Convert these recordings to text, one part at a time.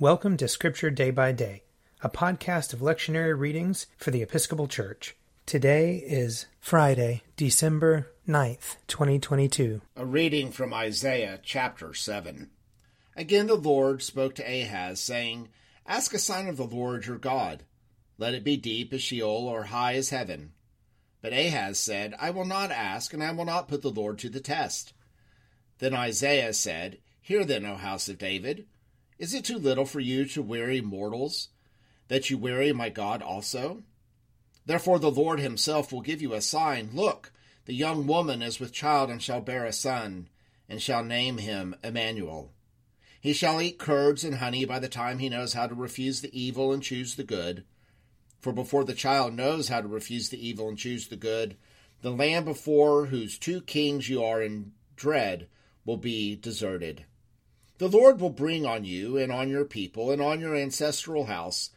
Welcome to Scripture Day by Day, a podcast of lectionary readings for the Episcopal Church. Today is Friday, December 9th, 2022. A reading from Isaiah chapter 7. Again the Lord spoke to Ahaz, saying, Ask a sign of the Lord your God. Let it be deep as Sheol or high as heaven. But Ahaz said, I will not ask, and I will not put the Lord to the test. Then Isaiah said, Hear then, O house of David. Is it too little for you to weary mortals, that you weary my God also? Therefore the Lord himself will give you a sign. Look, the young woman is with child and shall bear a son, and shall name him Emmanuel. He shall eat curds and honey by the time he knows how to refuse the evil and choose the good. For before the child knows how to refuse the evil and choose the good, the land before whose two kings you are in dread will be deserted. The Lord will bring on you and on your people and on your ancestral house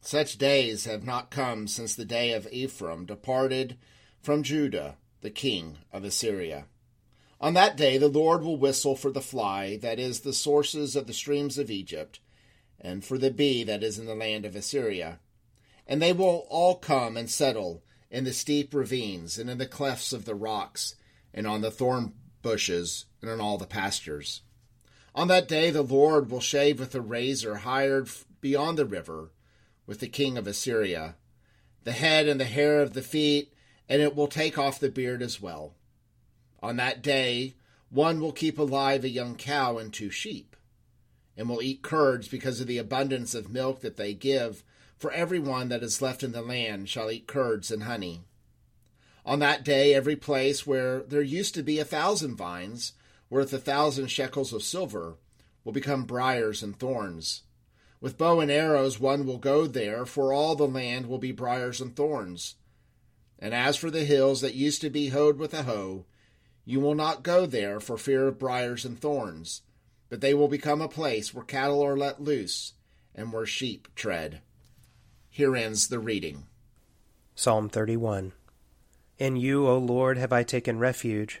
such days have not come since the day of Ephraim departed from Judah, the king of Assyria. On that day the Lord will whistle for the fly that is the sources of the streams of Egypt, and for the bee that is in the land of Assyria. And they will all come and settle in the steep ravines, and in the clefts of the rocks, and on the thorn bushes, and on all the pastures. On that day the Lord will shave with a razor hired beyond the river, with the king of Assyria, the head and the hair of the feet, and it will take off the beard as well. On that day one will keep alive a young cow and two sheep, and will eat curds because of the abundance of milk that they give, for every one that is left in the land shall eat curds and honey. On that day every place where there used to be a thousand vines, worth a thousand shekels of silver, will become briers and thorns. With bow and arrows one will go there, for all the land will be briers and thorns. And as for the hills that used to be hoed with a hoe, you will not go there for fear of briers and thorns, but they will become a place where cattle are let loose and where sheep tread. Here ends the reading. Psalm 31 In you, O Lord, have I taken refuge.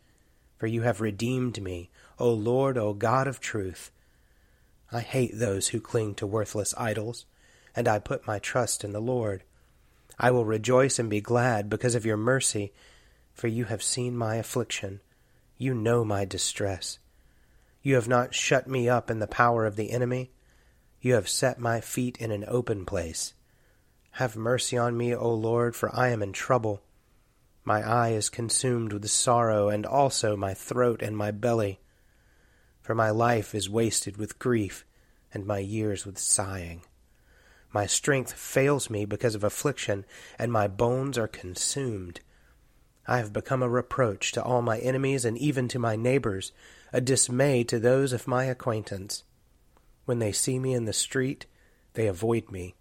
for you have redeemed me O Lord, O God of truth. I hate those who cling to worthless idols, and I put my trust in the Lord. I will rejoice and be glad because of your mercy, for you have seen my affliction. You know my distress. You have not shut me up in the power of the enemy. You have set my feet in an open place. Have mercy on me, O Lord, for I am in trouble. My eye is consumed with sorrow, and also my throat and my belly for my life is wasted with grief, and my years with sighing. My strength fails me because of affliction, and my bones are consumed. I have become a reproach to all my enemies and even to my neighbors, a dismay to those of my acquaintance. When they see me in the street, they avoid me.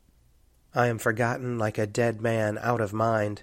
I am forgotten like a dead man out of mind.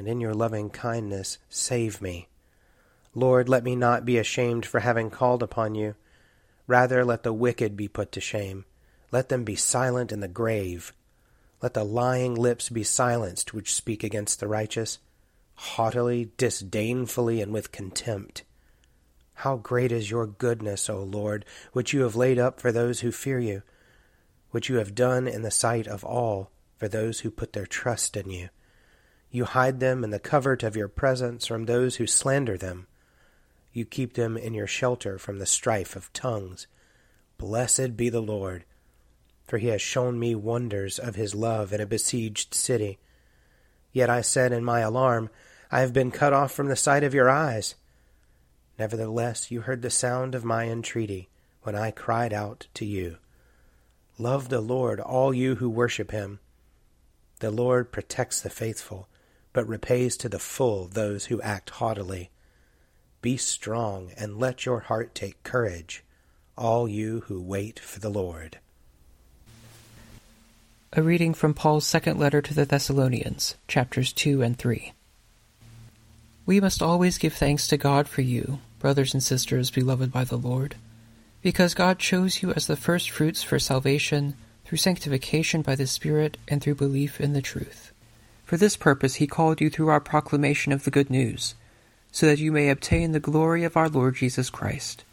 and in your loving kindness save me. Lord, let me not be ashamed for having called upon you. Rather, let the wicked be put to shame. Let them be silent in the grave. Let the lying lips be silenced which speak against the righteous, haughtily, disdainfully, and with contempt. How great is your goodness, O Lord, which you have laid up for those who fear you, which you have done in the sight of all for those who put their trust in you. You hide them in the covert of your presence from those who slander them. You keep them in your shelter from the strife of tongues. Blessed be the Lord. for he has shown me wonders of his love in a besieged city. Yet I said in my alarm, I have been cut off from the sight of your eyes. Nevertheless, you heard the sound of my entreaty when I cried out to you. Love the Lord, all you who worship him. The Lord protects the faithful, but repays to the full those who act haughtily. Be strong and let your heart take courage, all you who wait for the Lord. A reading from Paul's second letter to the Thessalonians, chapters 2 and 3. We must always give thanks to God for you, brothers and sisters beloved by the Lord, because God chose you as the first fruits for salvation through sanctification by the Spirit and through belief in the truth. For this purpose he called you through our proclamation of the good news so that you may obtain the glory of our Lord Jesus Christ.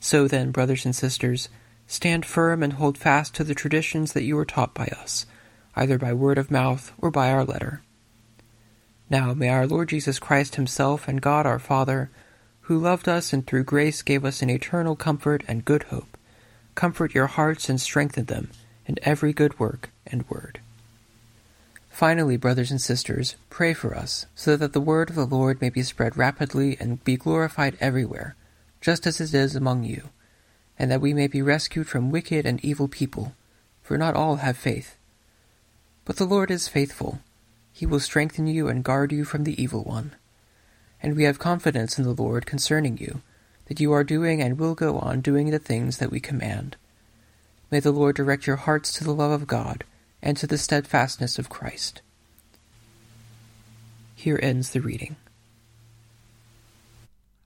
So then, brothers and sisters, stand firm and hold fast to the traditions that you were taught by us, either by word of mouth or by our letter. Now may our Lord Jesus Christ himself and God our Father, who loved us and through grace gave us an eternal comfort and good hope, comfort your hearts and strengthen them in every good work and word. Finally, brothers and sisters, pray for us, so that the word of the Lord may be spread rapidly and be glorified everywhere, just as it is among you, and that we may be rescued from wicked and evil people, for not all have faith. But the Lord is faithful. He will strengthen you and guard you from the evil one. And we have confidence in the Lord concerning you, that you are doing and will go on doing the things that we command. May the Lord direct your hearts to the love of God and to the steadfastness of Christ. Here ends the reading.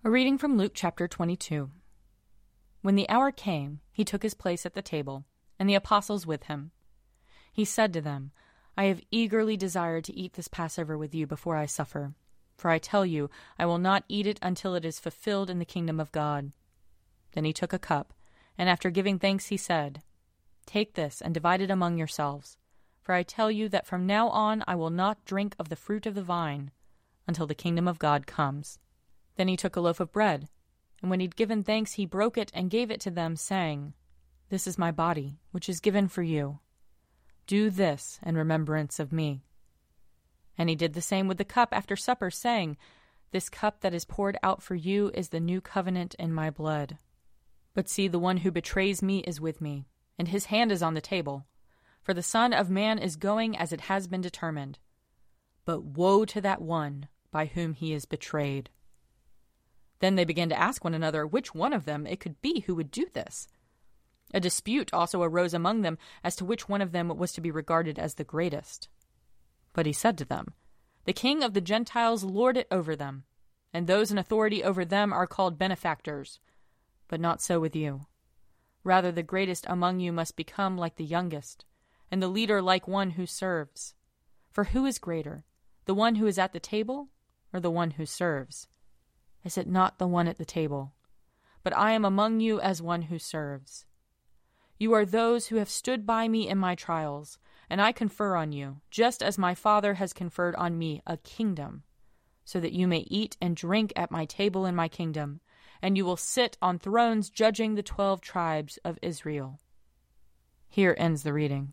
A reading from Luke chapter 22. When the hour came, he took his place at the table, and the apostles with him. He said to them, I have eagerly desired to eat this Passover with you before I suffer. For I tell you, I will not eat it until it is fulfilled in the kingdom of God. Then he took a cup, and after giving thanks, he said, Take this and divide it among yourselves. For I tell you that from now on I will not drink of the fruit of the vine until the kingdom of God comes. Then he took a loaf of bread, and when he'd given thanks, he broke it and gave it to them, saying, This is my body, which is given for you. Do this in remembrance of me. And he did the same with the cup after supper, saying, This cup that is poured out for you is the new covenant in my blood. But see, the one who betrays me is with me, and his hand is on the table. For the Son of Man is going as it has been determined. But woe to that one by whom he is betrayed. Then they began to ask one another which one of them it could be who would do this. A dispute also arose among them as to which one of them was to be regarded as the greatest. But he said to them, The king of the Gentiles lord it over them, and those in authority over them are called benefactors. But not so with you. Rather, the greatest among you must become like the youngest and the leader like one who serves. For who is greater, the one who is at the table or the one who serves? Is it not the one at the table? But I am among you as one who serves. You are those who have stood by me in my trials, and I confer on you, just as my Father has conferred on me, a kingdom, so that you may eat and drink at my table in my kingdom, and you will sit on thrones judging the twelve tribes of Israel. Here ends the reading.